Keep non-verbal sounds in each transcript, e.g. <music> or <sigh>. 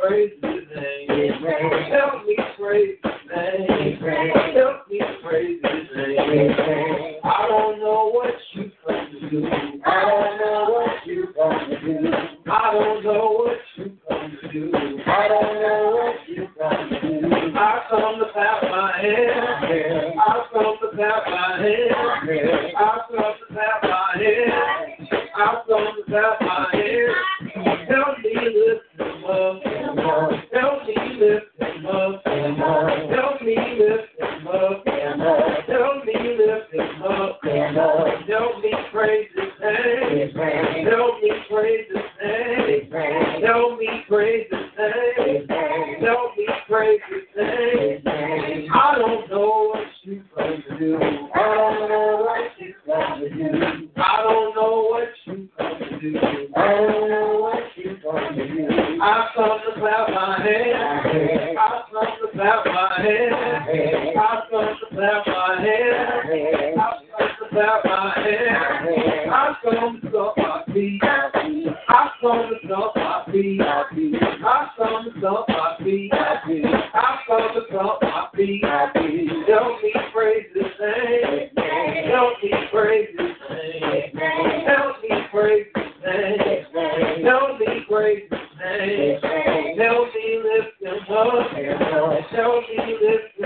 praise his name. Help me praise his. Help me praise his. I don't know what you come to do. I don't know what you come to. I don't know what you come to. I don't know what you come to do. I come to pat my head. I come to pat my head. I come to pat my head. I come to pat my head. praise his name. They'll be lifted up. Help me lift.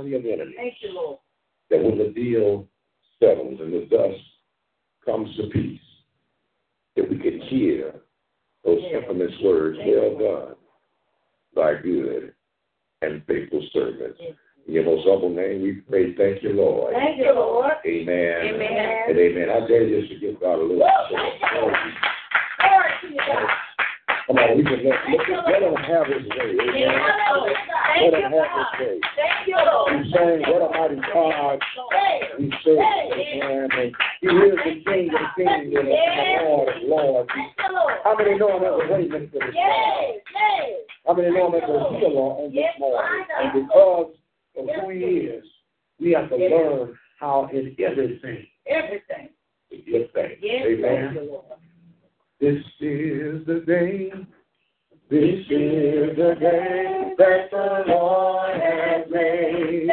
valley of enemies. Thank you, Lord. That when the deal settles and the dust comes to peace, that we can hear those yeah. infamous words, Well done, thy good and faithful servant. Yeah. In your most humble name, we pray. Thank you, Lord. Thank you, Lord. Amen. Amen. And amen. I dare you to give God a little. Glory to you, God. Come on, we just let, let, let them have his way. Amen. Let them have his way. He's saying, what a mighty God we serve. Amen. He is the King of kings and the Lord of lords. How many know him way maker this morning? How many know him as healer on this morning? And because of who he is, we have to learn how in everything. Everything. Yes, thank you. Amen. This is the day. This is the day that the Lord has made.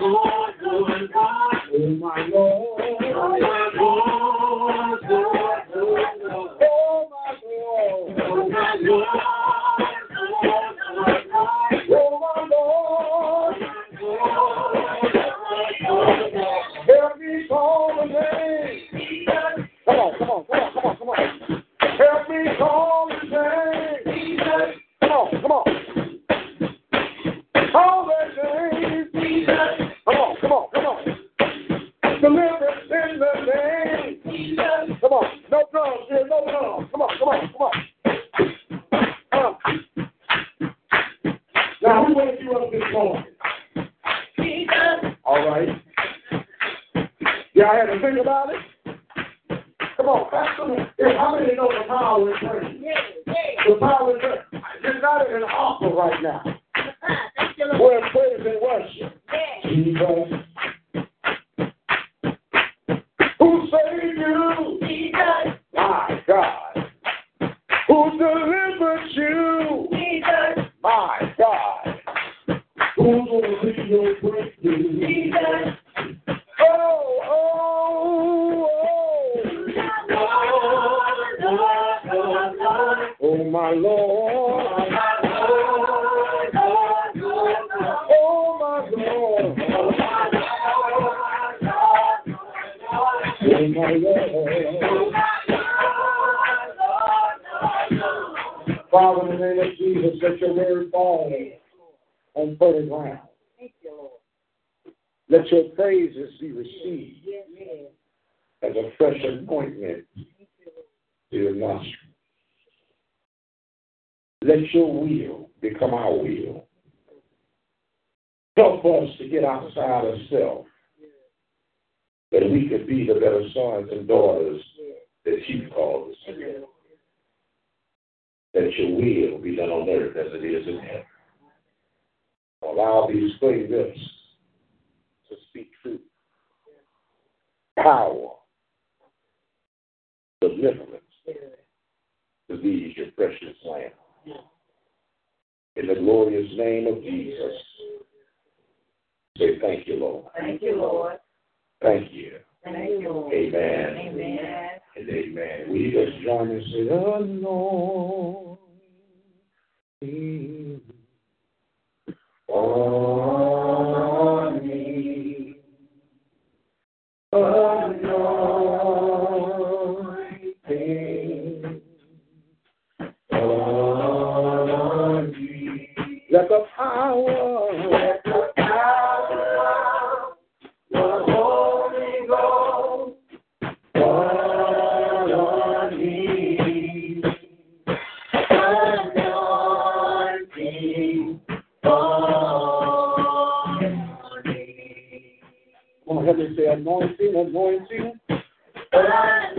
God, oh my God, oh my Lord. you, Lord. Thank you, Lord. Thank you. Thank you, Lord. Amen. Amen. And amen. We just join and say, Lord, Oh. Say anointing, anointing. Let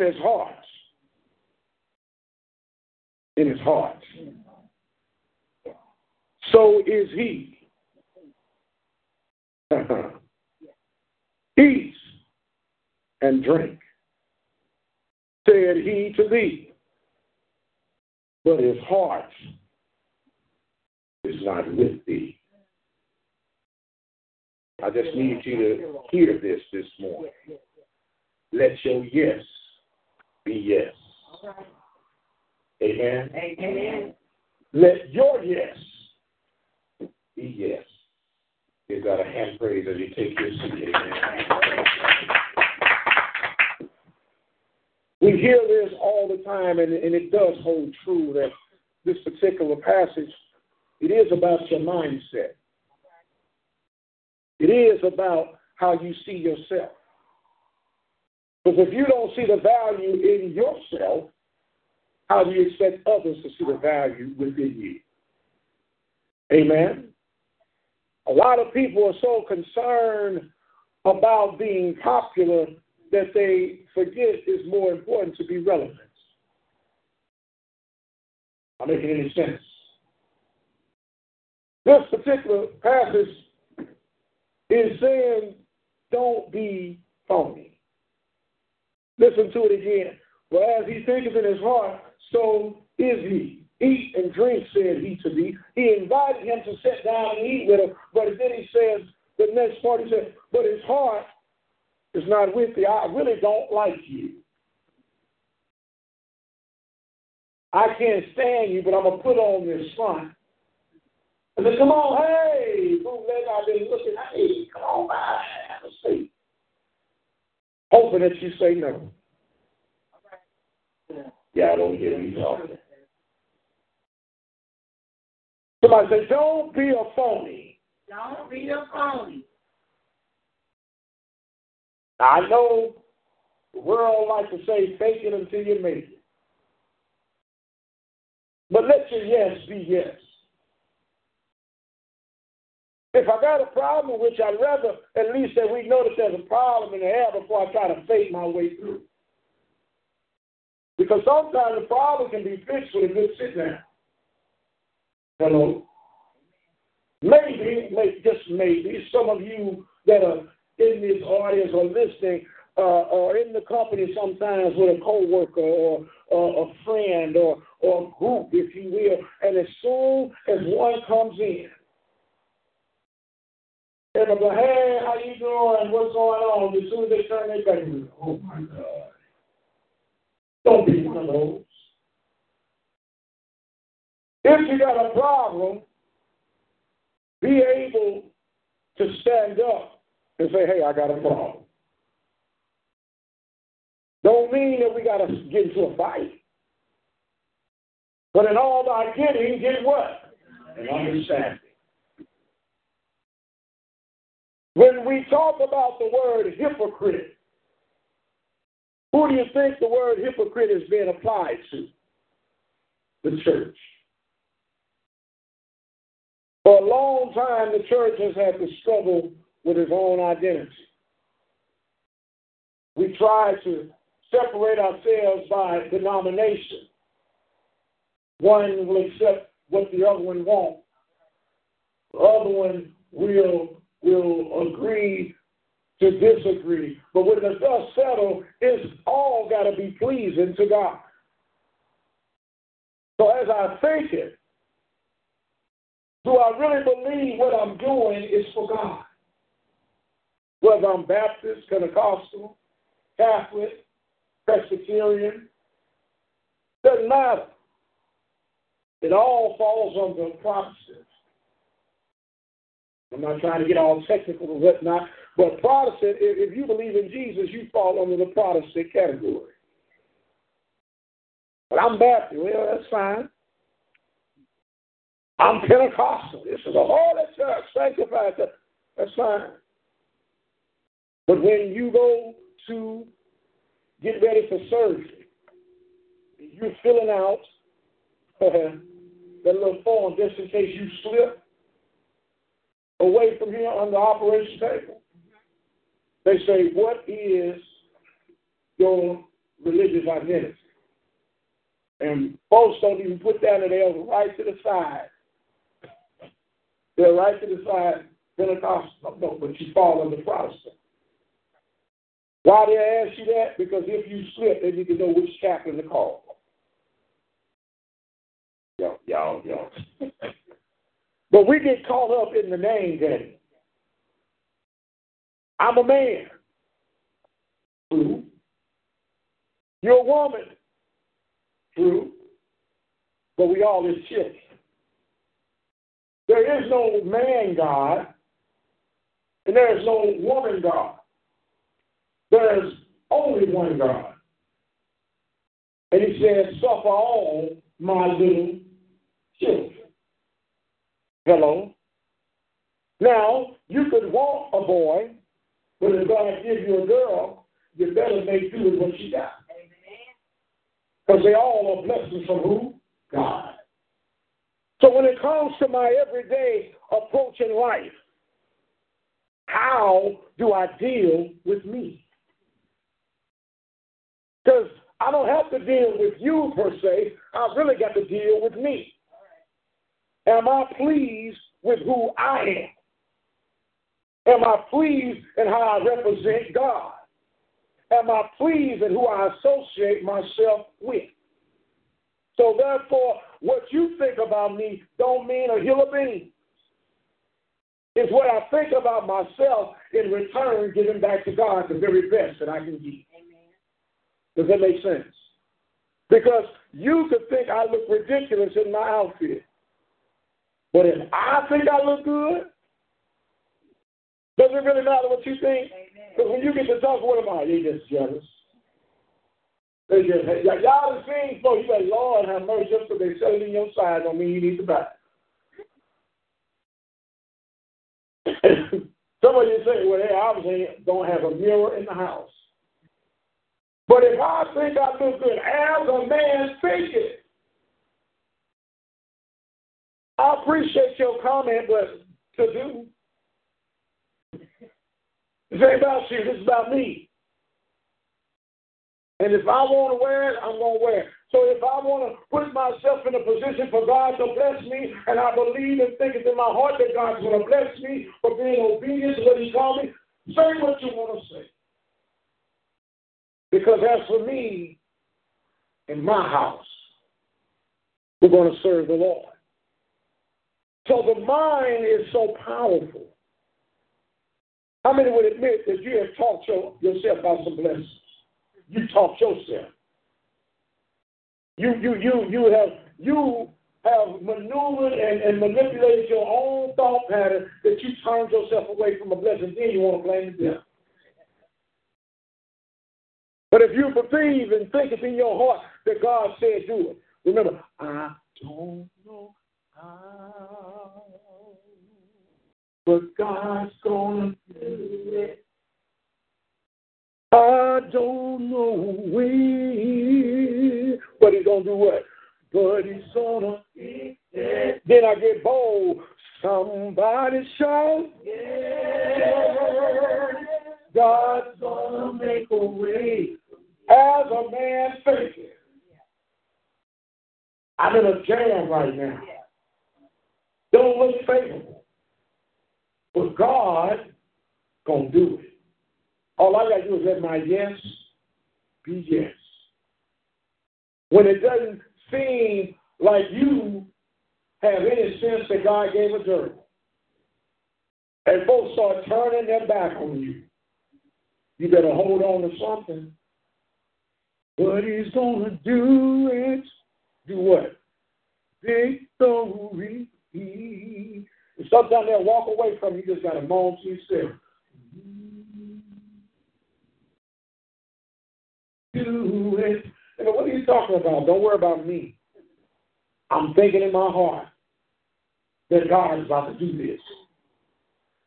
in his heart, in his heart, so is he. <laughs> Eat and drink, said he to thee, but his heart is not with thee. I just need you to hear this this morning. Let your yes be yes. Amen. Amen. Let your yes be yes. Give God a hand praise as you take your seat. Amen. We hear this all the time, and, and it does hold true that this particular passage, it is about your mindset. It is about how you see yourself. Because if you don't see the value in yourself, how do you expect others to see the value within you? Amen. A lot of people are so concerned about being popular that they forget it's more important to be relevant. I'm making any sense? This particular passage is saying, don't be phony. Listen to it again. For as he thinketh in his heart, so is he. Eat and drink, said he to me. He invited him to sit down and eat with him, but then he says, the next part, he said, but his heart is not with thee. I really don't like you. I can't stand you, but I'm going to put on this front. I said, come on, hey, bootleg, I've been looking, hey, come on seat. Hoping that you say no. Yeah, I don't hear you talking. Somebody say, don't be a phony. Don't be a phony. I know the world likes to say fake it until you make it. But let your yes be yes. If I got a problem, which I'd rather at least that we know that there's a problem in the air before I try to fake my way through. Because sometimes the problem can be fixed with a good sit down. Hello? Maybe, maybe, just maybe, some of you that are in this audience or listening uh, or in the company sometimes with a coworker or, or a friend or, or a group, if you will, and as soon as one comes in, and I'm like, hey, how you doing? What's going on? As soon as they turn their back, oh my God. Don't be one of those. If you got a problem, be able to stand up and say, hey, I got a problem. Don't mean that we got to get into a fight. But in all thy getting, get what? An understanding. When we talk about the word hypocrite, who do you think the word hypocrite is being applied to? The church. For a long time, the church has had to struggle with its own identity. We try to separate ourselves by denomination. One will accept what the other one wants. The other one will will agree to disagree. But when the dust settles, it's all got to be pleasing to God. So as I think it, do I really believe what I'm doing is for God? Whether I'm Baptist, Pentecostal, Catholic, Presbyterian, doesn't matter. It all falls under Protestant. I'm not trying to get all technical or whatnot, but Protestant, if, if you believe in Jesus, you fall under the Protestant category. But I'm Baptist. Well, that's fine. I'm Pentecostal. This is a holy church, sanctified church. That's fine. But when you go to get ready for surgery, you're filling out uh, <laughs> that little form just in case you slip away from here on the operation table. They say, What is your religious identity? And folks don't even put that in there right to the side. They're right to the side Pentecostal, no, but you fall under Protestant. Why do I ask you that? Because if you slip, then you can know which chaplain to call. Y'all, y'all, y'all. But we get caught up in the name game. I'm a man. True. You're a woman. True. But we all is children. There is no man God, and there is no woman God. There's only one God. And he says, Suffer all my little children. Hello? Now, you could want a boy, but if God give you a girl, you better make do with what you got. Because they all are blessings from who? God. So when it comes to my everyday approach in life, how do I deal with me? Because I don't have to deal with you per se. I've really got to deal with me. Am I pleased with who I am? Am I pleased in how I represent God? Am I pleased in who I associate myself with? So therefore, what you think about me don't mean a hill of beans. It's what I think about myself in return giving back to God the very best that I can give. Does that make sense? Because you could think I look ridiculous in my outfit. But if I think I look good, does it really matter what you think? Because when you get to talk, what am I? They just jealous. They just, y'all have seen folks, you like, Lord have mercy, just because they sell it in your side don't mean you need to buy it. <coughs> Somebody say, well, they obviously don't have a mirror in the house. But if I think I look good, as a man thinketh, I appreciate your comment, but to do. This ain't about you, this is about me. And if I want to wear it, I'm going to wear it. So if I want to put myself in a position for God to bless me, and I believe and think it in my heart that God's going to bless me for being obedient to what He called me, say what you want to say. Because as for me, in my house, we're going to serve the Lord. So the mind is so powerful. How many would admit that you have taught your, yourself about some blessings? You taught yourself. You you you you have you have maneuvered and, and manipulated your own thought pattern that you turned yourself away from a blessing. Then you want to blame the devil. But if you believe and think it's in your heart that God said do it, remember, I don't know but God's gonna do it. I don't know when, but He's gonna do what? But He's gonna. Yeah. Then I get bold. Somebody shout, yeah. God's gonna make a way as a man thinking. I'm in a jam right now. Don't look favorable. But God gonna do it. All I gotta do is let my yes be yes. When it doesn't seem like you have any sense that God gave a dirt, and folks start turning their back on you, you better hold on to something. But he's gonna do it. Do what? Victory. And sometimes they'll walk away from you, you just gotta moan to yourself. Do it. What are you talking about? Don't worry about me. I'm thinking in my heart that God is about to do this.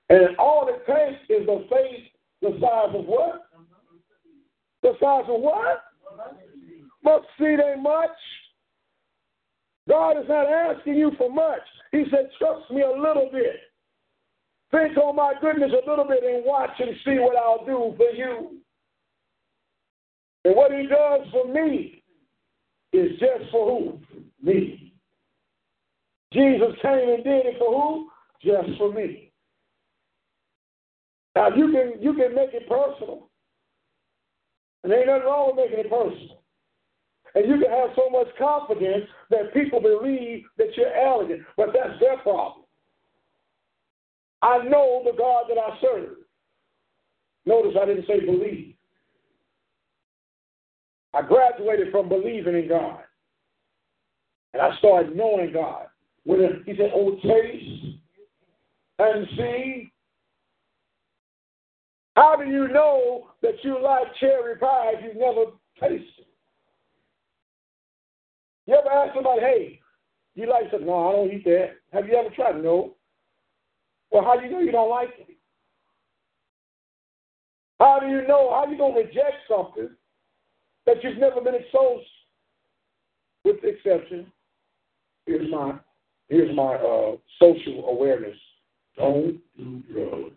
And all it takes is the faith the size of what? The size of what? Must seed ain't much. God is not asking you for much. He said, trust me a little bit. Think on my goodness a little bit and watch and see what I'll do for you. And what he does for me is just for who? Me. Jesus came and did it for who? Just for me. Now you can you can make it personal. And ain't nothing wrong with making it personal. And you can have so much confidence that people believe that you're arrogant, but that's their problem. I know the God that I serve. Notice I didn't say believe. I graduated from believing in God. And I started knowing God. When he said, Oh, taste and see how do you know that you like cherry pie if you've never tasted? You ever ask somebody, hey, you like something? No, I don't eat that. Have you ever tried? No. Well, how do you know you don't like it? How do you know? How you gonna reject something that you've never been exposed? With the exception, here's my here's my uh, social awareness. Don't do drugs.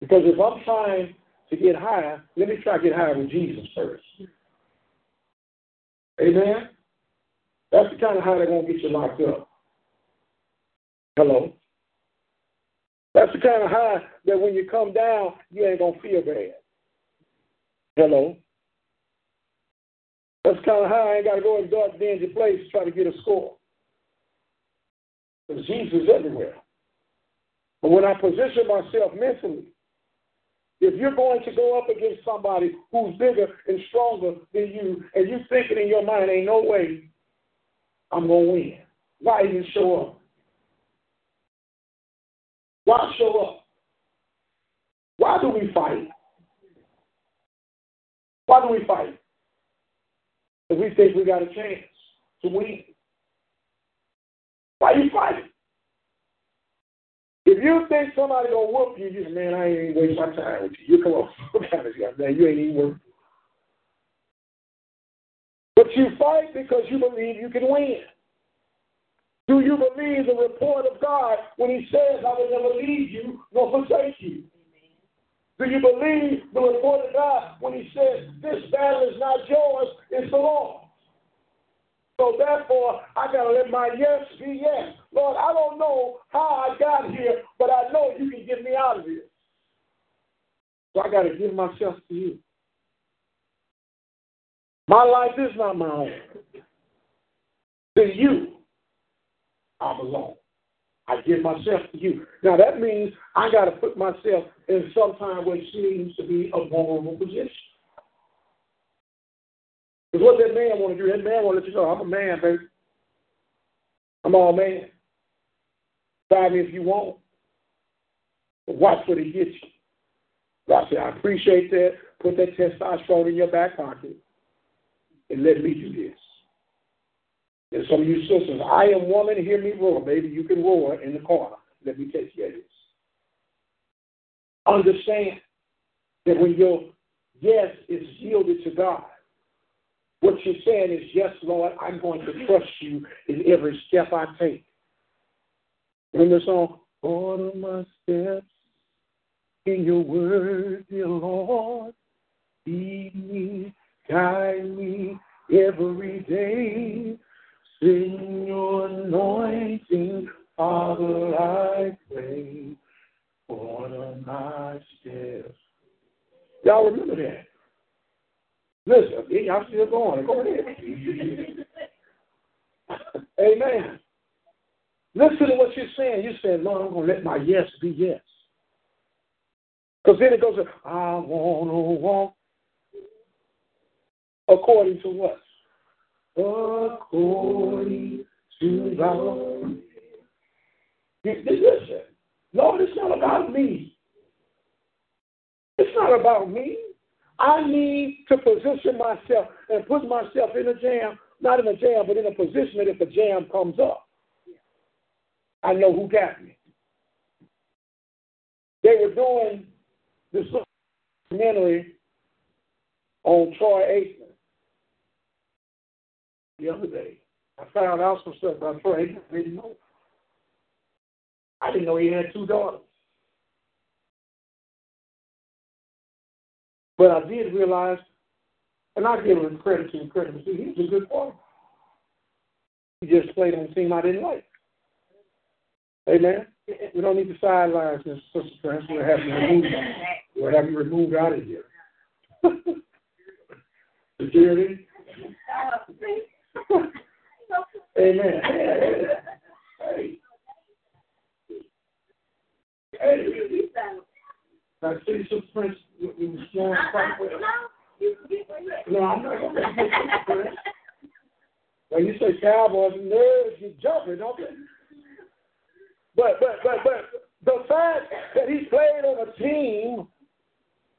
Because if I'm trying to get high, let me try to get high with Jesus first. Amen? That's the kind of high that's going to get you locked up. Hello? That's the kind of high that when you come down, you ain't going to feel bad. Hello? That's kind of high I ain't got to go in dark, dingy place to try to get a score. Because Jesus is everywhere. But when I position myself mentally, if you're going to go up against somebody who's bigger and stronger than you, and you thinking in your mind, ain't no way I'm going to win. Why even show up? Why show up? Why do we fight? Why do we fight? Because we think we got a chance to win. Why you fighting? If you think somebody gonna whoop you, you say, man, I ain't even waste my time with you. You come on, <laughs> man? You ain't even worth. But you fight because you believe you can win. Do you believe the report of God when He says, "I will never leave you nor forsake you"? Do you believe the report of God when He says, "This battle is not yours; it's the Lord"? So therefore, I gotta let my yes be yes. Lord, I don't know how I got here, but I know you can get me out of here. So I gotta give myself to you. My life is not my own. To you, I belong. I give myself to you. Now that means I got to put myself in some time where it seems to be a vulnerable position. Because what that man want to do, that man want to let you know, I'm a man, baby. I'm all man. Try me if you want. But watch what he gets you. I say, I appreciate that. Put that testosterone in your back pocket and let me do this. And some of you sisters, I am woman, hear me roar. Baby, you can roar in the corner. Let me take care of this. Understand that when your yes is yielded to God, what you're saying is, yes, Lord, I'm going to trust you in every step I take. Remember the song? Order my steps in your word, dear Lord. Lead me, guide me every day. Sing your anointing, Father, I pray. Order my steps. Y'all remember that? Listen, y'all still going. Go ahead. <laughs> Amen. Listen to what you're saying. You're saying, Lord, I'm going to let my yes be yes. Because then it goes, I want to walk according to what? According to God. Listen, Lord, it's not about me. It's not about me. I need to position myself and put myself in a jam, not in a jam, but in a position that if a jam comes up, I know who got me. They were doing this documentary on Troy Aikman the other day. I found out some stuff about Troy Aikman. I didn't know. I didn't know he had two daughters. But I did realize, and I give him credit to credit he was a good player. He just played on a team I didn't like. Amen. We don't need the sidelines, Mr. Sister. We'll have you removed. We'll out of here. <laughs> Security. <laughs> Amen. Hey. Hey. Now, see, Sister Prince, we were sworn quite well. No, I'm not going to get Sister Prince. When you say Cowboys and nerds, you're jumping, you? But but but but the fact that he played on a team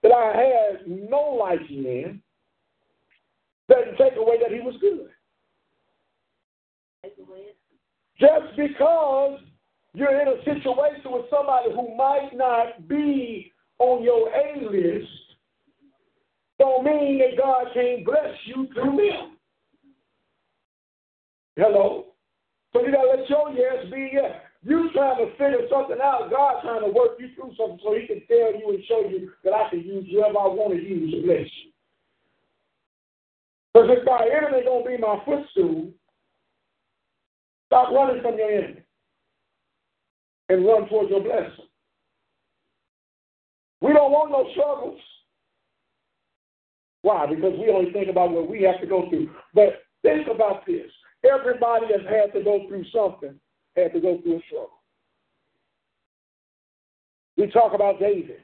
that I had no liking in doesn't take away that he was good. Just because you're in a situation with somebody who might not be on your A list don't mean that God can't bless you through them. Hello? So you gotta let your yes be yes. You trying to figure something out, God trying to work you through something so he can tell you and show you that I can use whoever I want to use to bless you. Because if my enemy gonna be my footstool, stop running from your enemy and run towards your blessing. We don't want no struggles. Why? Because we only think about what we have to go through. But think about this. Everybody has had to go through something, had to go through a struggle. We talk about David.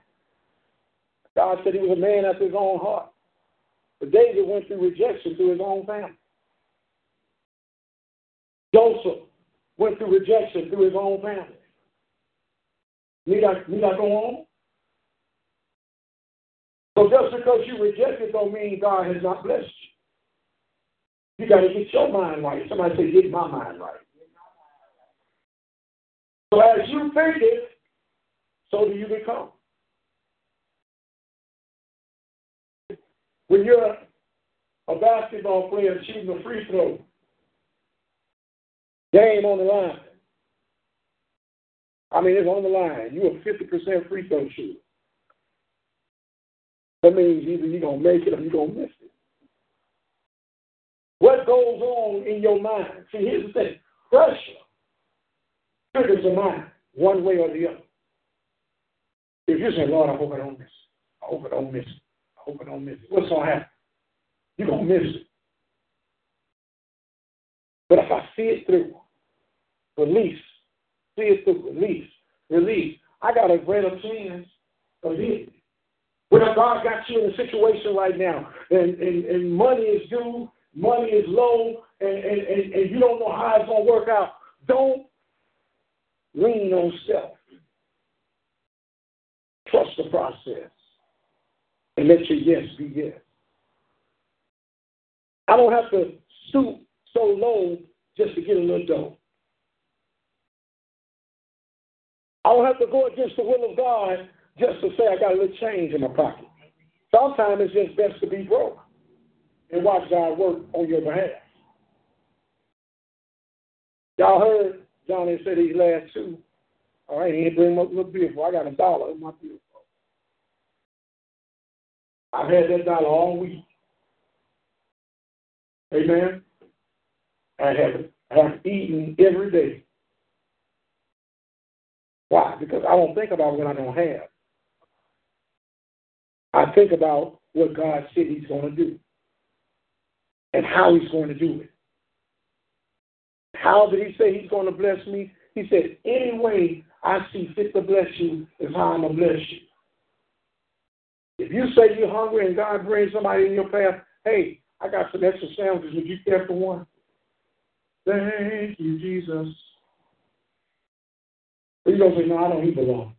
God said he was a man after his own heart. But David went through rejection through his own family. Joseph went through rejection through his own family. Need I, need I go on? So just because you reject it don't mean God has not blessed you. You got to get your mind right. Somebody say, get my mind right. So as you think it, so do you become. When you're a basketball player shooting a free throw, game on the line. I mean, it's on the line. You're a 50% free throw shooter. That means either you're going to make it or you're going to miss it. What goes on in your mind? See, here's the thing pressure triggers the mind one way or the other. If you say, Lord, I hope I don't miss it. I hope I don't miss it. I hope I don't miss it. What's going to happen? You're going to miss it. But if I see it through, release, see it through, release, release, I got a greater chance of it. Well, God got you in a situation right now, and, and, and money is due, money is low, and, and, and, and you don't know how it's going to work out. Don't lean on self. Trust the process and let your yes be yes. I don't have to stoop so low just to get a little dough. I don't have to go against the will of God just to say I got a little change in my pocket. Sometimes it's just best to be broke and watch God work on your behalf. Y'all heard Johnny said these last two. All right, he didn't bring up little bill I got a dollar in my beautiful. I've had that dollar all week. Amen. I have, I have eaten every day. Why? Because I don't think about what I don't have. I think about what God said He's going to do and how He's going to do it. How did He say He's going to bless me? He said, Any way I see fit to bless you is how I'm going to bless you. If you say you're hungry and God brings somebody in your path, hey, I got some extra sandwiches. Would you care for one? Thank you, Jesus. But you don't say, no, I don't eat alone.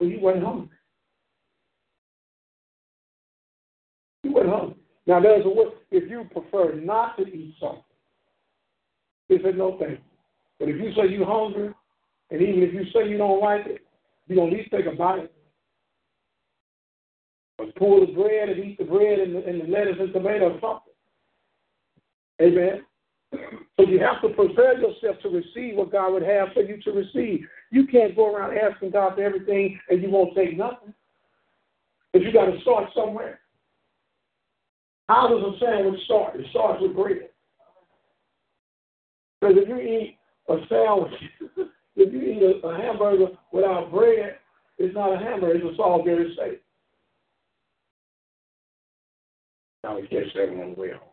Well, you weren't hungry. You weren't hungry. Now, there's a way, if you prefer not to eat something, he said, no thank you. But if you say you're hungry, and even if you say you don't like it, you're going to at least take a bite. Or pull the bread and eat the bread and the, and the lettuce and tomato or something. Amen. So you have to prepare yourself to receive what God would have for you to receive. You can't go around asking God for everything and you won't take nothing. Because you got to start somewhere. How does a sandwich start? It starts with bread. Because if you eat a sandwich, <laughs> if you eat a, a hamburger without bread, it's not a hamburger, it's a Salisbury steak. Now we catch everyone well.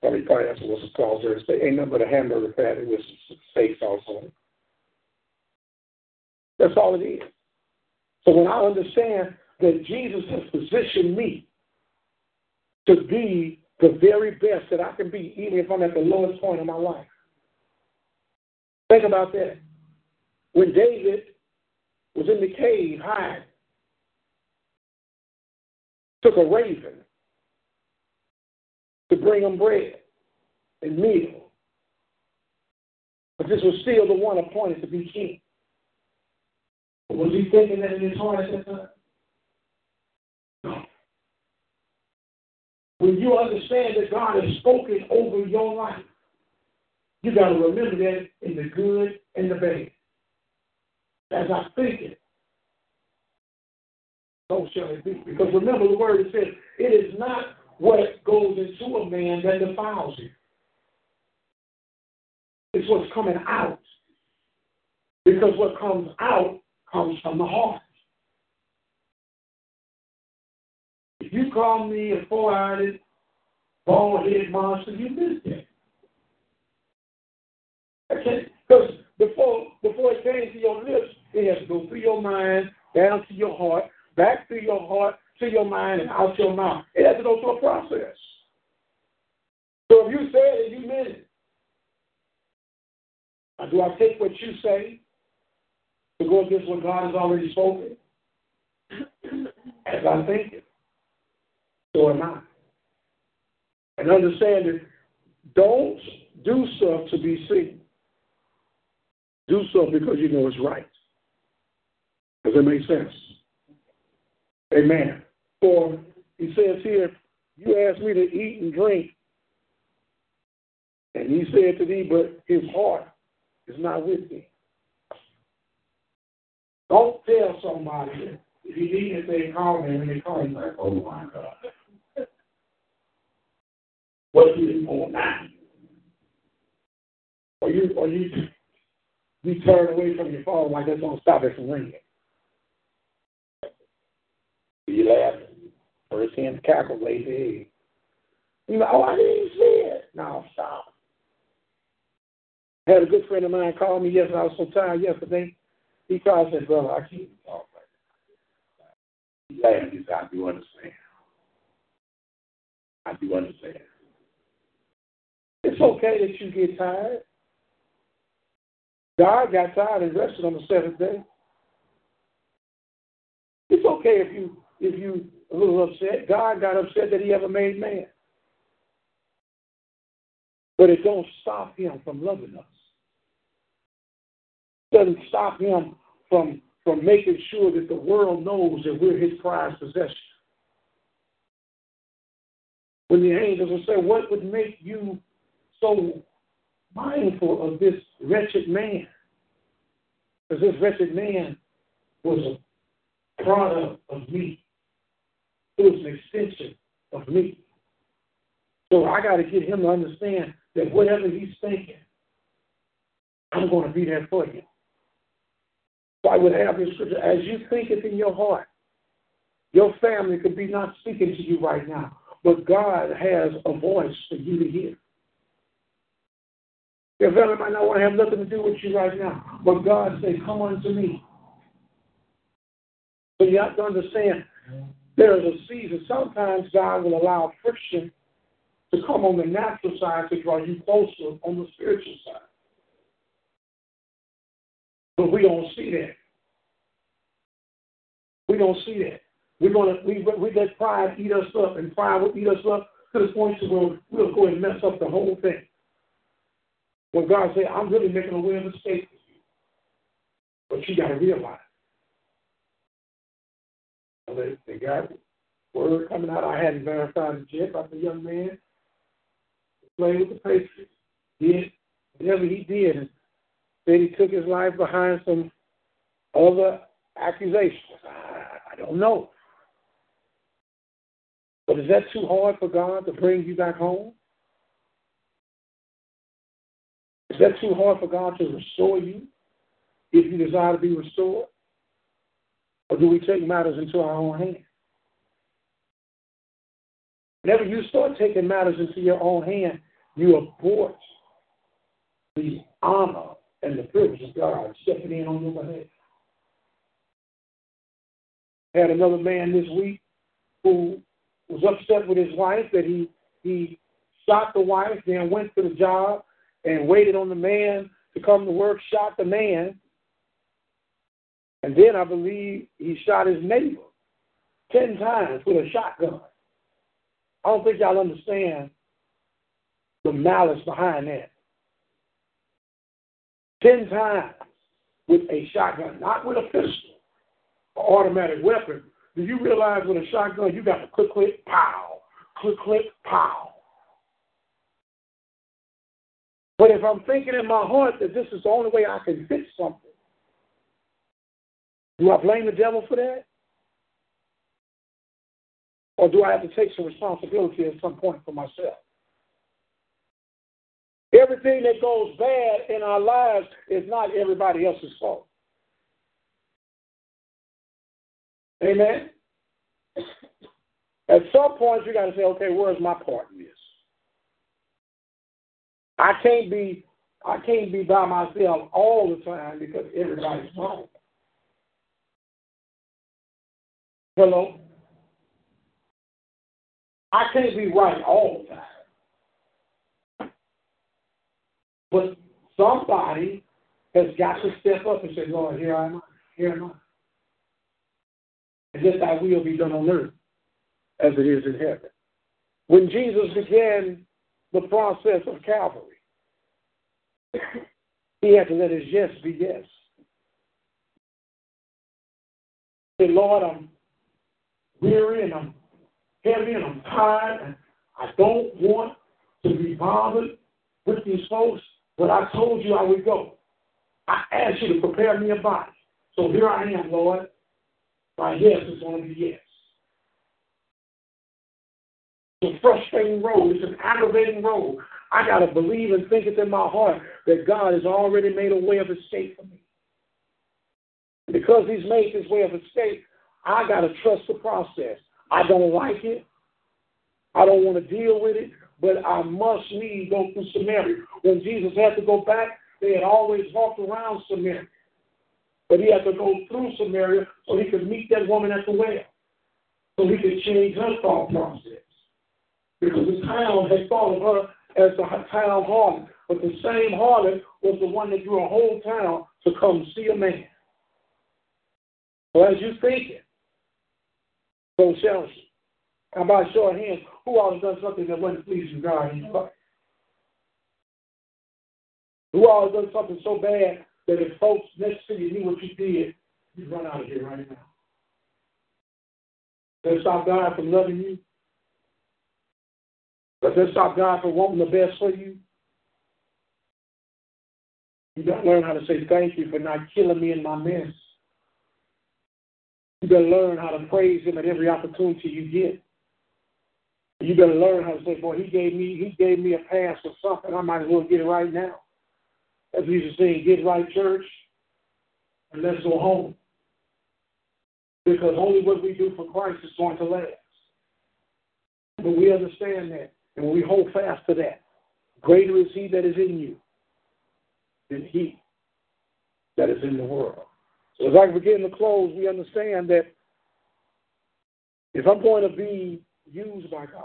Probably probably that's what it's called there. Steak. Ain't nothing but a hamburger patty with some steak sauce on it. That's all it is. So when I understand that Jesus has positioned me to be the very best that I can be, even if I'm at the lowest point in my life. Think about that. When David was in the cave hiding, took a raven to bring him bread and meal. But this was still the one appointed to be king. Was he thinking that in his heart at that time? No. When you understand that God has spoken over your life, you got to remember that in the good and the bad. As I think it, so shall it be. Because remember the word says, it is not what goes into a man that defiles him. It's what's coming out. Because what comes out comes from the heart. If you call me a four-eyed, bald-headed monster, you missed it. Okay? Because before, before it came to your lips, it has to go through your mind, down to your heart, back through your heart, to your mind, and out your mouth. It has to go through a process. So if you said it, you meant it. Now, do I take what you say to go against what God has already spoken? As I think it, so am I. And understand that don't do stuff to be seen. Do stuff because you know it's right. Does that make sense? Amen. For he says here, you asked me to eat and drink. And he said to thee, but his heart is not with thee. Don't tell somebody if you need anything, call me and they call you like, oh my God. What you doing now? Or you or you you turn away from your phone like that's gonna stop it from ringing. You it's in the cackle lazy. You know, oh, I didn't see it. No, stop. Had a good friend of mine call me yesterday. I was so tired yesterday. He called and said, Brother, I can't talk like that. He laughed. He said, I do understand. I do understand. It's okay that you get tired. God got tired and rested on the seventh day. It's okay if you if you a little upset. God got upset that he ever made man. But it don't stop him from loving us. It doesn't stop him from, from making sure that the world knows that we're his prized possession. When the angels will say, What would make you so mindful of this wretched man? Because this wretched man was a product of me. It was an extension of me. So I got to get him to understand that whatever he's thinking, I'm going to be there for him. So I would have this scripture, as you think it in your heart, your family could be not speaking to you right now, but God has a voice for you to hear. Your family might not want to have nothing to do with you right now, but God says, come unto me. So you have to understand there is a season. Sometimes God will allow friction to come on the natural side to draw you closer on the spiritual side. But we don't see that. We don't see that. We're gonna we we let pride eat us up, and pride will eat us up to the point to where we'll go and mess up the whole thing. When God said, "I'm really making a way of escape with you," but you got to realize they, they got word coming out. I hadn't verified it yet about the young man played with the Patriots. Did whatever he did said he took his life behind some other accusations. I, I don't know. But is that too hard for God to bring you back home? Is that too hard for God to restore you if you desire to be restored? Or do we take matters into our own hands? Whenever you start taking matters into your own hand, you abort the honor and the privilege of God stepping in on your behalf. Had another man this week who was upset with his wife that he he shot the wife, then went to the job and waited on the man to come to work, shot the man, and then I believe he shot his neighbor 10 times with a shotgun. I don't think y'all understand the malice behind that. 10 times with a shotgun, not with a pistol, or automatic weapon. Do you realize with a shotgun you got to click, click, pow, click, click, pow. But if I'm thinking in my heart that this is the only way I can fix something, do I blame the devil for that? Or do I have to take some responsibility at some point for myself? Everything that goes bad in our lives is not everybody else's fault. Amen? At some point, you got to say, okay, where's my part in this? I can't be I can't be by myself all the time because everybody's wrong. Hello? I can't be right all the time. But somebody has got to step up and say, Lord, here I am. Here I am. And let thy will be done on earth as it is in heaven. When Jesus began the process of Calvary, <coughs> he had to let his yes be yes. Say, Lord, I'm weary and I'm heavy and I'm tired and I don't want to be bothered with these folks, but I told you I would go. I asked you to prepare me a body. So here I am, Lord. My yes is going to be yes. A frustrating road. It's an aggravating road. I got to believe and think it in my heart that God has already made a way of escape for me. Because He's made this way of escape, I got to trust the process. I don't like it. I don't want to deal with it, but I must need go through Samaria. When Jesus had to go back, they had always walked around Samaria. But he had to go through Samaria so he could meet that woman at the well. So he could change her thought process. Because the town had thought of her as the town harlot. But the same harlot was the one that drew a whole town to come see a man. So as you think it, so shall she. How about show of hands? Who all has done something that wasn't pleasing God in your life? Who all has done something so bad that if folks next to you knew what you did, you'd run out of here right now? That stop God from loving you? Does that stop God from wanting the best for you? You to learn how to say thank you for not killing me in my mess. You better learn how to praise him at every opportunity you get. You better learn how to say, boy, he gave me he gave me a pass for something. I might as well get it right now. As we used to say, get right, church, and let's go home. Because only what we do for Christ is going to last. But we understand that. And we hold fast to that, greater is he that is in you than he that is in the world. So as I begin to close, we understand that if I'm going to be used by God,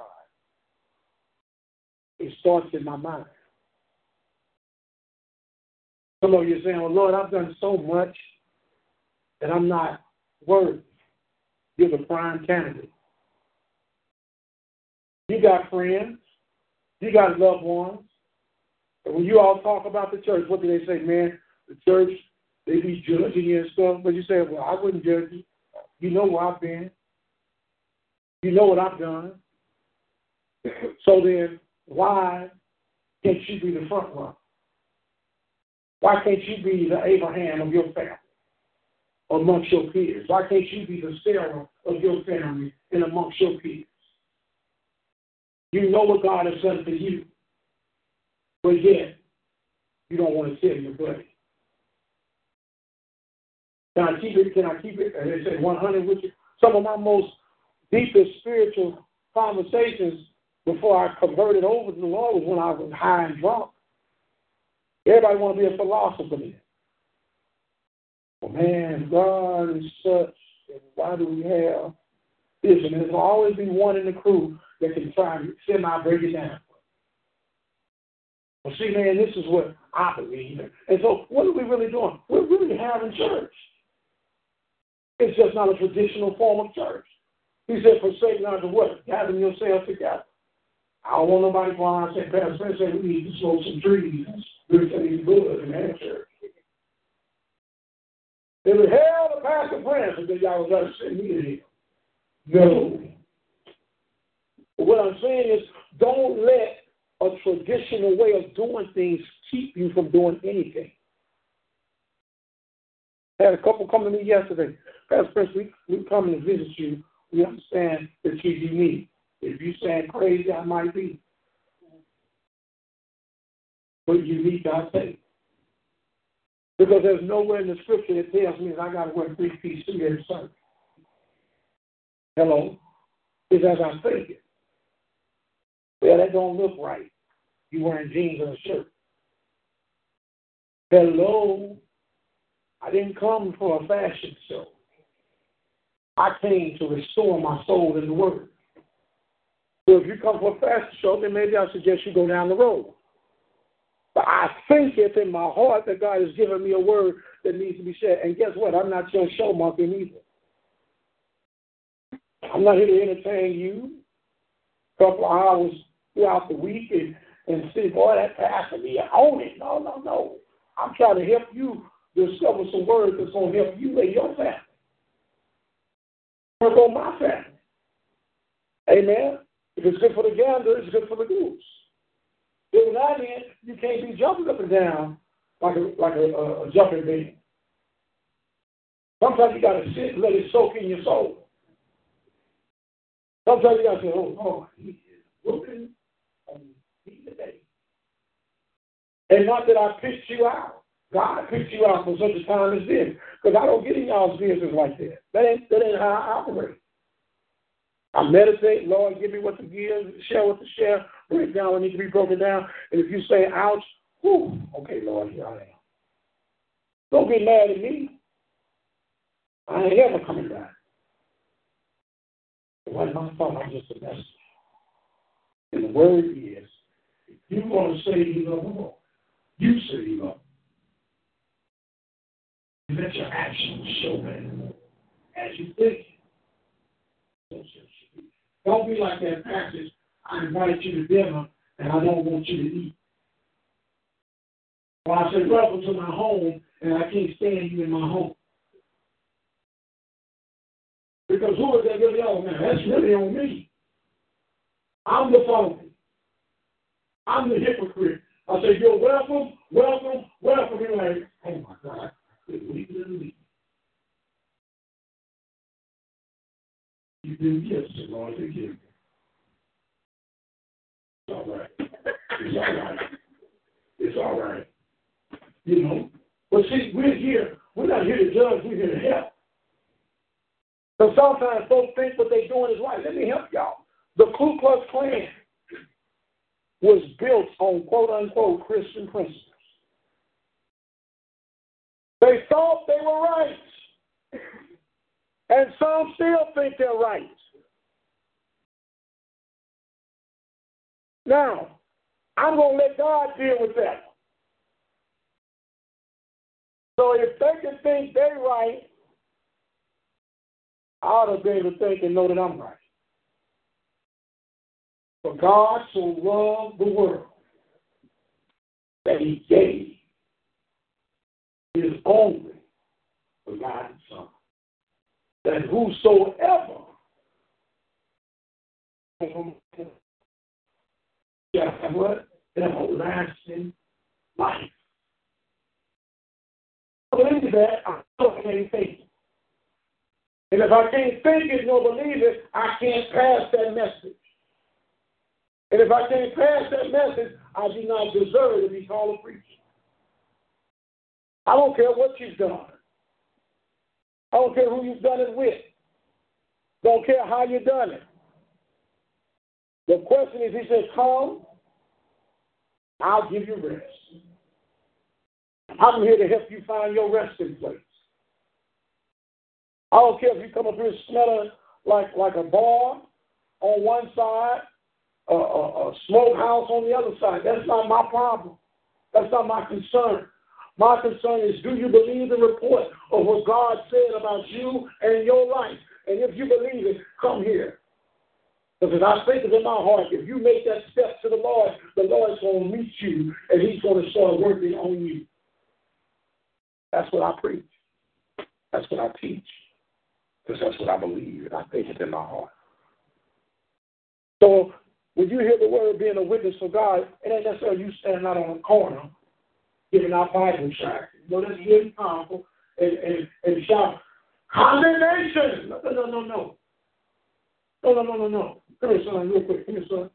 it starts in my mind. Some of you are saying, well, Lord, I've done so much that I'm not worthy. You're the prime candidate. You got friends. You got loved ones. And when you all talk about the church, what do they say, man? The church, they be judging you and stuff. But you say, well, I wouldn't judge you. You know where I've been. You know what I've done. <laughs> So then, why can't you be the front runner? Why can't you be the Abraham of your family amongst your peers? Why can't you be the Sarah of your family and amongst your peers? You know what God has done for you, but yet you don't want to tell your buddy. Can I keep it? Can I keep it? And they said 100 with you. Some of my most deepest spiritual conversations before I converted over to the Lord was when I was high and drunk. Everybody want to be a philosopher then. Well, man, God is such, and why do we have this? And there's always be one in the crew that can try and semi break it down. Well, see, man, this is what I believe. And so, what are we really doing? We're really having church. It's just not a traditional form of church. He said, forsake not the what? Gather yourselves together. I don't want nobody going around saying, Pastor Smith said we need to smoke some trees. We're these bullets in that church. They would hell the Pastor Francis that y'all was send me. No. But what I'm saying is don't let a traditional way of doing things keep you from doing anything. I had a couple come to me yesterday. Pastor Prince, we, we come to visit you. We understand that you're unique. If you sound crazy, I might be. But unique, I say. Because there's nowhere in the scripture that tells me that I got to wear three piece suit every. Hello? It's as I think it. Well, that don't look right. You wearing jeans and a shirt. Hello? I didn't come for a fashion show. I came to restore my soul in the Word. So if you come for a fashion show, then maybe I suggest you go down the road. But I think it's in my heart that God has given me a word that needs to be said. And guess what? I'm not your show monkey either. I'm not here to entertain you a couple of hours throughout the week and, and see, boy, that pastor me own it. No, no, no. I'm trying to help you discover some words that's going to help you and your family. Work on my family. Amen. If it's good for the gander, it's good for the goose. If not, then you can't be jumping up and down like a like a, a, a jumping bean. Sometimes you got to sit and let it soak in your soul. Sometimes you got to say, "Oh Lord, He is looking today," and not that I picked you out. God picked you out for such a time as this, because I don't get in y'all's business like that. That ain't that ain't how I operate. I meditate, Lord, give me what to give, share what to share, break down what needs to be broken down. And if you say, ouch, whew, okay, Lord, here I am. Don't get mad at me. I ain't ever coming back. It wasn't my fault, I'm just a messenger. And the word is, you want to say you love the Lord, you say you love him. Let your actions show that as you think. Don't be like that passage. I invite you to dinner and I don't want you to eat. Or I say, welcome to my home and I can't stand you in my home. Because who is that really on now? That's really on me. I'm the phony. I'm the hypocrite. I say, you're welcome, welcome, welcome. You're like, oh my God, leave in me. You do yes, Lord, forgive me. It's all right. It's all right. It's all right. You know. But see, we're here. We're not here to judge. We're here to help. So sometimes folks think what they're doing is right. Let me help y'all. The Ku Klux Klan was built on quote unquote Christian principles. They thought they were right. And some still think they're right. Now, I'm going to let God deal with that. So if they can think they're right, I ought to be able to think and know that I'm right. For God so loved the world that he gave his only begotten Son that whosoever shall have what? Everlasting life. Believe that, I can't think. And if I can't think it nor believe it, I can't pass that message. And if I can't pass that message, I do not deserve to be called a preacher. I don't care what you've done. I don't care who you've done it with. Don't care how you've done it. The question is, he says, come, I'll give you rest. I'm here to help you find your resting place. I don't care if you come up here smelling like, like a bar on one side, a, a, smokehouse on the other side. That's not my problem. That's not my concern. My concern is do you believe the report of what God said about you and your life? And if you believe it, come here. Because as I think it in my heart, if you make that step to the Lord, the Lord's going to meet you and He's going to start working on you. That's what I preach. That's what I teach. Because that's what I believe, and I think it in my heart. So when you hear the word being a witness for God, it ain't necessarily you standing out on a corner giving out Bible tracts. You know, that's really powerful. And, and, and shout, condemnation! No, no, no, no, no. No, no, no, no, no. Come here, son, real quick. Come here, son.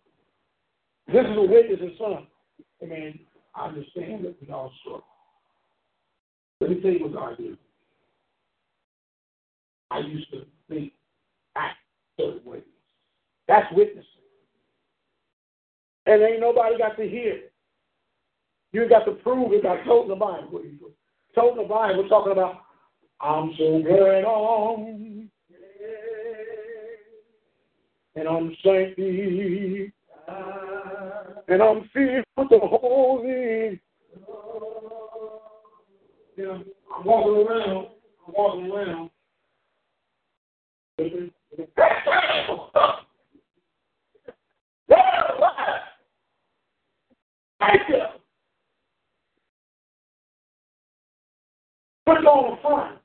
This is a witness and son. I mean, I understand that we all struggle. Let me tell you what God did. I used to think act certain ways. That's witnessing. And ain't nobody got to hear it. You got to prove it by toting the Bible. What you Toting the Bible, talking about, I'm so glad on, and I'm sanctified, and I'm filled with the Holy. Yeah, I'm walking around. I'm walking around. You. Put it on the front.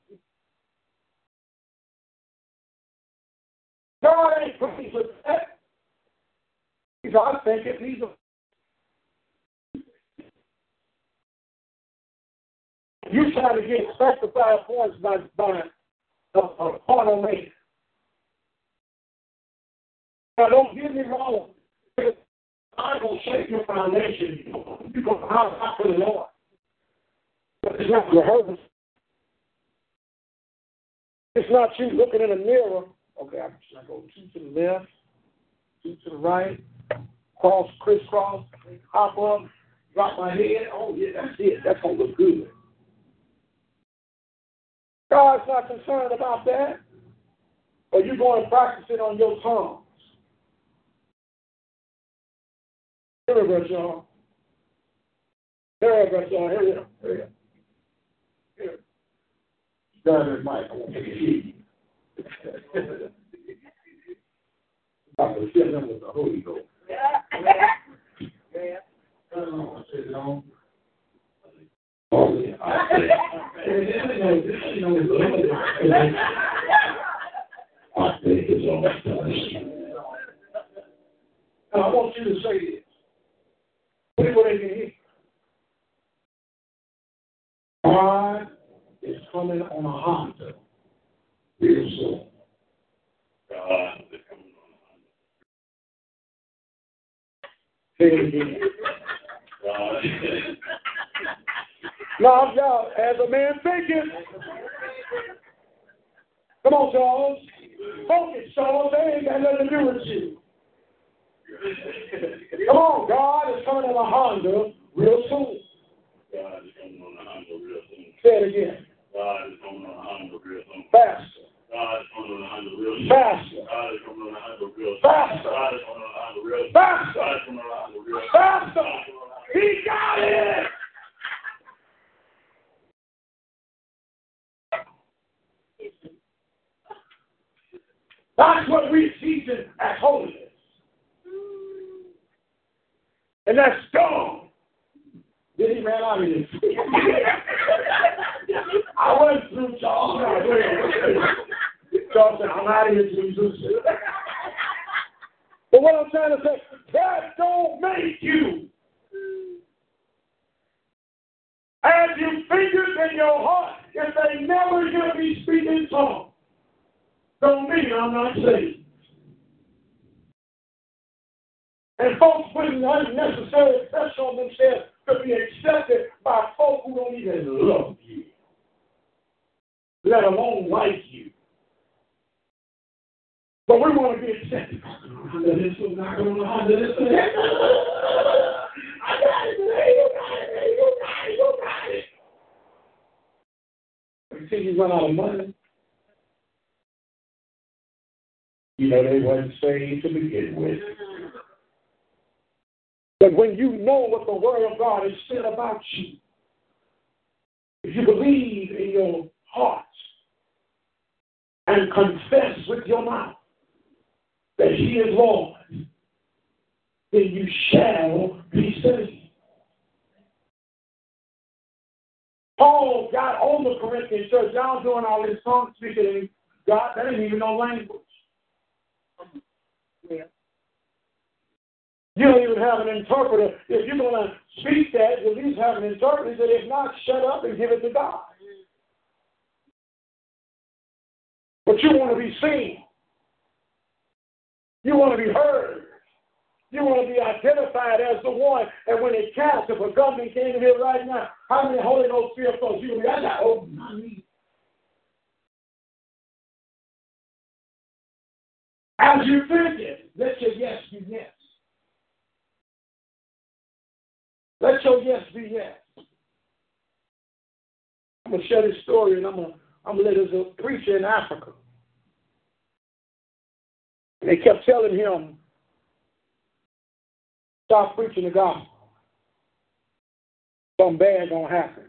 God ain't pleased with that. He's I think it needs a you trying to get specified points by by a, a carnal man. Now don't get me wrong. I will shake your foundation. You're going to house for the Lord. But it's not rehearsal. It's not you looking in a mirror. Okay, I'm just going to go two to the left, two to the right, cross, crisscross, hop up, drop my head. Oh, yeah, that's it. That's going to look good. God's not concerned about that. Or you going to practice it on your tongues. Here we go. Here we go. Here we go. Here we go. Here. Grab his mic. I want to hear you. I'm going to fill him with the Holy Ghost. Yeah. I don't know what to say, no. Oh, yeah. I think it's. And I want you to say this. People they can. God is coming on a Honda real soon. God is coming on a Honda. Say it again. God. Now, y'all, as a man thinking. Come on, Charles. Focus, Charles. They ain't got nothing to do with you. <laughs> Come on, God is coming on a Honda real soon. God is coming on a Honda real soon. Say it again. God is coming on a Honda real soon. Faster. God is coming on a Honda real soon. Faster. God is coming on a Honda real soon. Faster. God is coming on a Honda real soon. Faster. God is coming on a Honda real soon. Faster. He got it. That's what we teach as holiness. And that's gone. Then he ran out of here. <laughs> I went through Charles. Charles said, I'm out of here, Jesus. But what I'm trying to say, that don't make you. As you figure in your heart, if they never hear me speak in tongues, don't mean I'm not saved. And folks putting unnecessary pressure on themselves to be accepted by folk who don't even love you, let alone like you. But we want to be accepted. Under this, so not going to under this. I got it, you got it, you got it, you got it. Until you run out of money. You know they weren't saved to begin with. But when you know what the Word of God has said about you, if you believe in your heart and confess with your mouth that He is Lord, then you shall be saved. Paul got on the Corinthian church. Y'all doing all this tongue speaking God, that ain't even no language. Yeah. You don't even have an interpreter. If you're going to speak that, at least have an interpreter. Said, if not, shut up and give it to God. But you want to be seen. You want to be heard. You want to be identified as the one. And when it counts, if a government came here right now, how many Holy Ghost fear folks? You will be, I got open my knees. As you think it, let your yes be yes. Let your yes be yes. I'm gonna share this story, and I'm gonna I'm gonna let as a uh, preacher in Africa. And they kept telling him, "Stop preaching the gospel. Something bad gonna happen."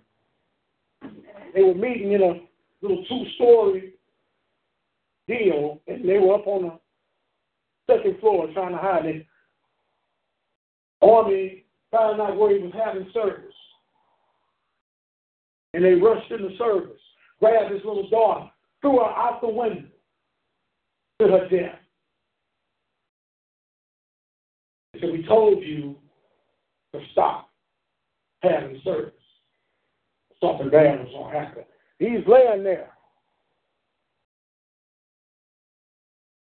They were meeting in a little two-story deal, and they were up on the second floor trying to hide it. Army found out where he was having service. And they rushed in the service, grabbed his little daughter, threw her out the window to her death. Said, We told you to stop having service. Something bad was going to happen. He's laying there.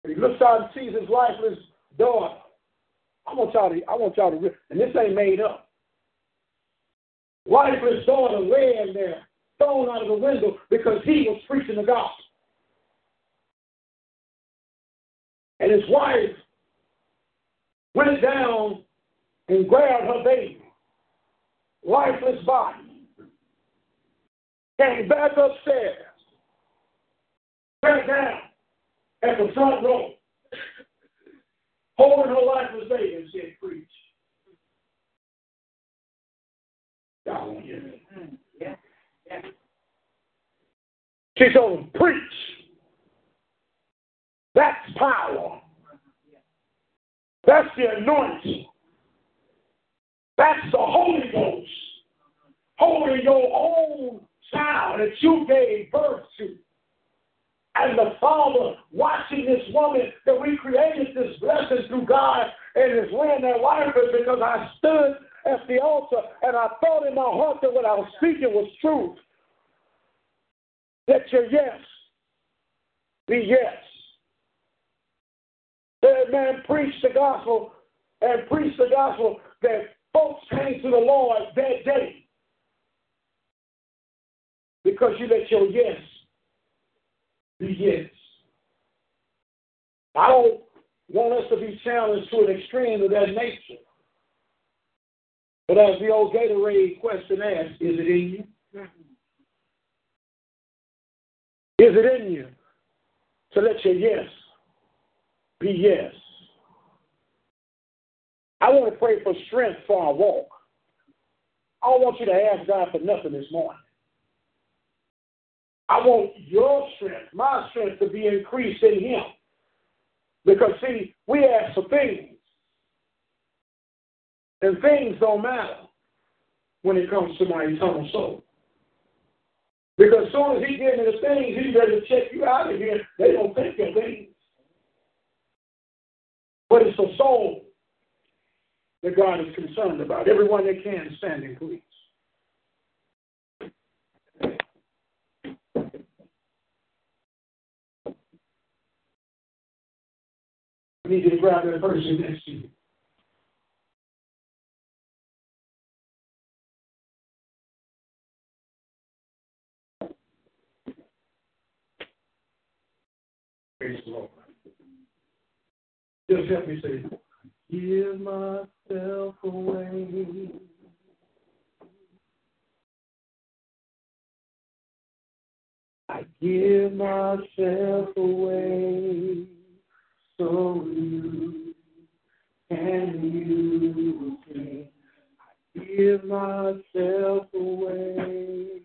He looks out and sees his lifeless daughter. I want y'all to, I want y'all to, and this ain't made up. Lifeless daughter laying there, thrown out of the window because he was preaching the gospel. And his wife went down and grabbed her baby, lifeless body, came back upstairs, sat down, at the front row, holding her lifeless baby and said, Preach. Y'all won't hear me. Mm, yeah. Yeah. She told him, Preach. That's power. That's the anointing. That's the Holy Ghost. Holding your own child that you gave birth to and the Father watching this woman that we created this blessing through God and is laying their life is because I stood at the altar and I thought in my heart that what I was speaking was truth. Let your yes be yes. That man preach the gospel and preach the gospel that folks came to the Lord that day because you let your yes be yes. I don't want us to be challenged to an extreme of that nature. But as the old Gatorade question asks, is it in you? Mm-hmm. Is it in you to let your yes be yes? I want to pray for strength for our walk. I don't want you to ask God for nothing this morning. I want your strength, my strength to be increased in Him. Because, see, we ask for things, and things don't matter when it comes to my eternal soul. Because as soon as He gives me the things, He's ready to check you out of here. They don't think of things. But it's the soul that God is concerned about. Everyone that can, stand standing, please. I need you to grab that person next to you. Praise the Lord. Just help me say, give myself away. I give myself away so you can you me. I give myself away.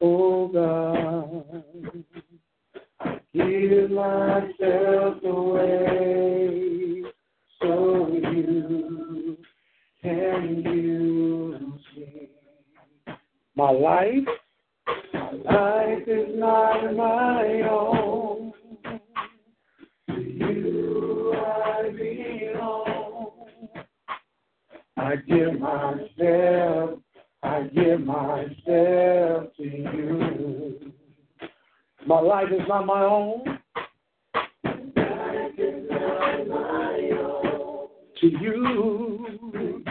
Oh God, I give myself away so you can use me. My life, life is not my own. To you I belong. I give myself, I give myself to you. My life is not my own. To you, you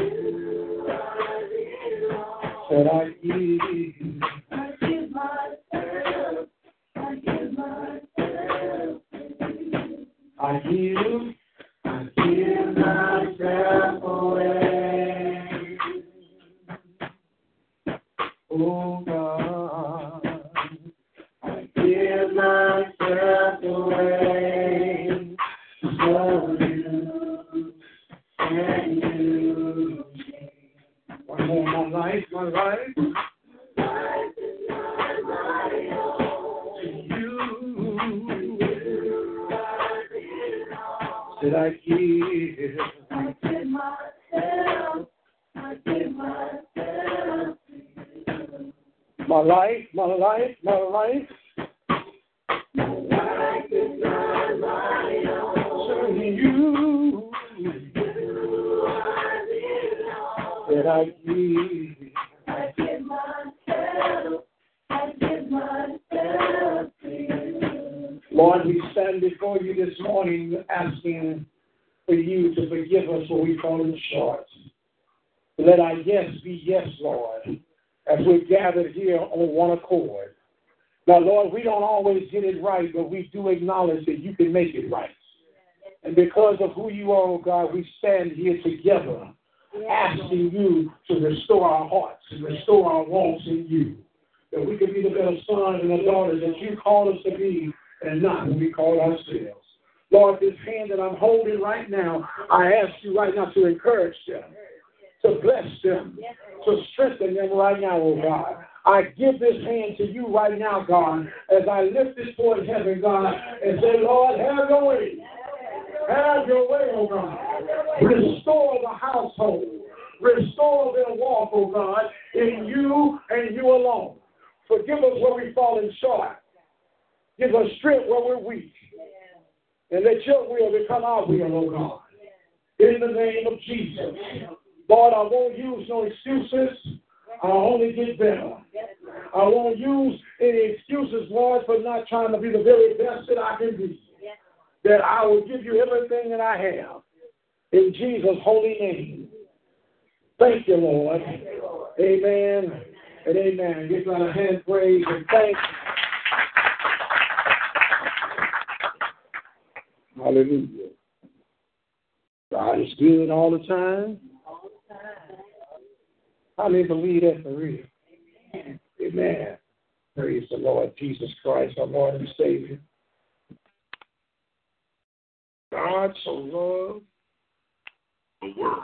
I belong. that I give. I give, I give myself away. Oh God, I give myself away. So you use me. One more, my life, my life. Did I give? My life, my life, my life. My life is my life. Serving you. Did I give? I give myself. I give myself to you. Lord, we before you this morning asking for you to forgive us where we've fallen short. Let our yes be yes, Lord, as we're gathered here on one accord. Now, Lord, we don't always get it right, but we do acknowledge that you can make it right. And because of who you are, oh God, we stand here together asking you to restore our hearts and restore our wants in you. That we can be the better sons and the daughters that you call us to be and not who we call ourselves. Lord, this hand that I'm holding right now, I ask you right now to encourage them, to bless them, to strengthen them right now, oh God. I give this hand to you right now, God, as I lift it toward heaven, God, and say, Lord, have your way. Have your way, oh God. Restore the household. Restore their walk, oh God, in you and you alone. Forgive us where we've fallen short. Give us strength where we're weak. And let your will become our will, oh God. In the name of Jesus. Lord, I won't use no excuses. I'll only get better. I won't use any excuses, Lord, for not trying to be the very best that I can be. That I will give you everything that I have. In Jesus' holy name. Thank you, Lord. Amen and amen. Give God a hand praise and thanks. Hallelujah. God is good all the time. How many believe that for real? Amen. Praise the Lord Jesus Christ, our Lord and Savior. God so loved The world.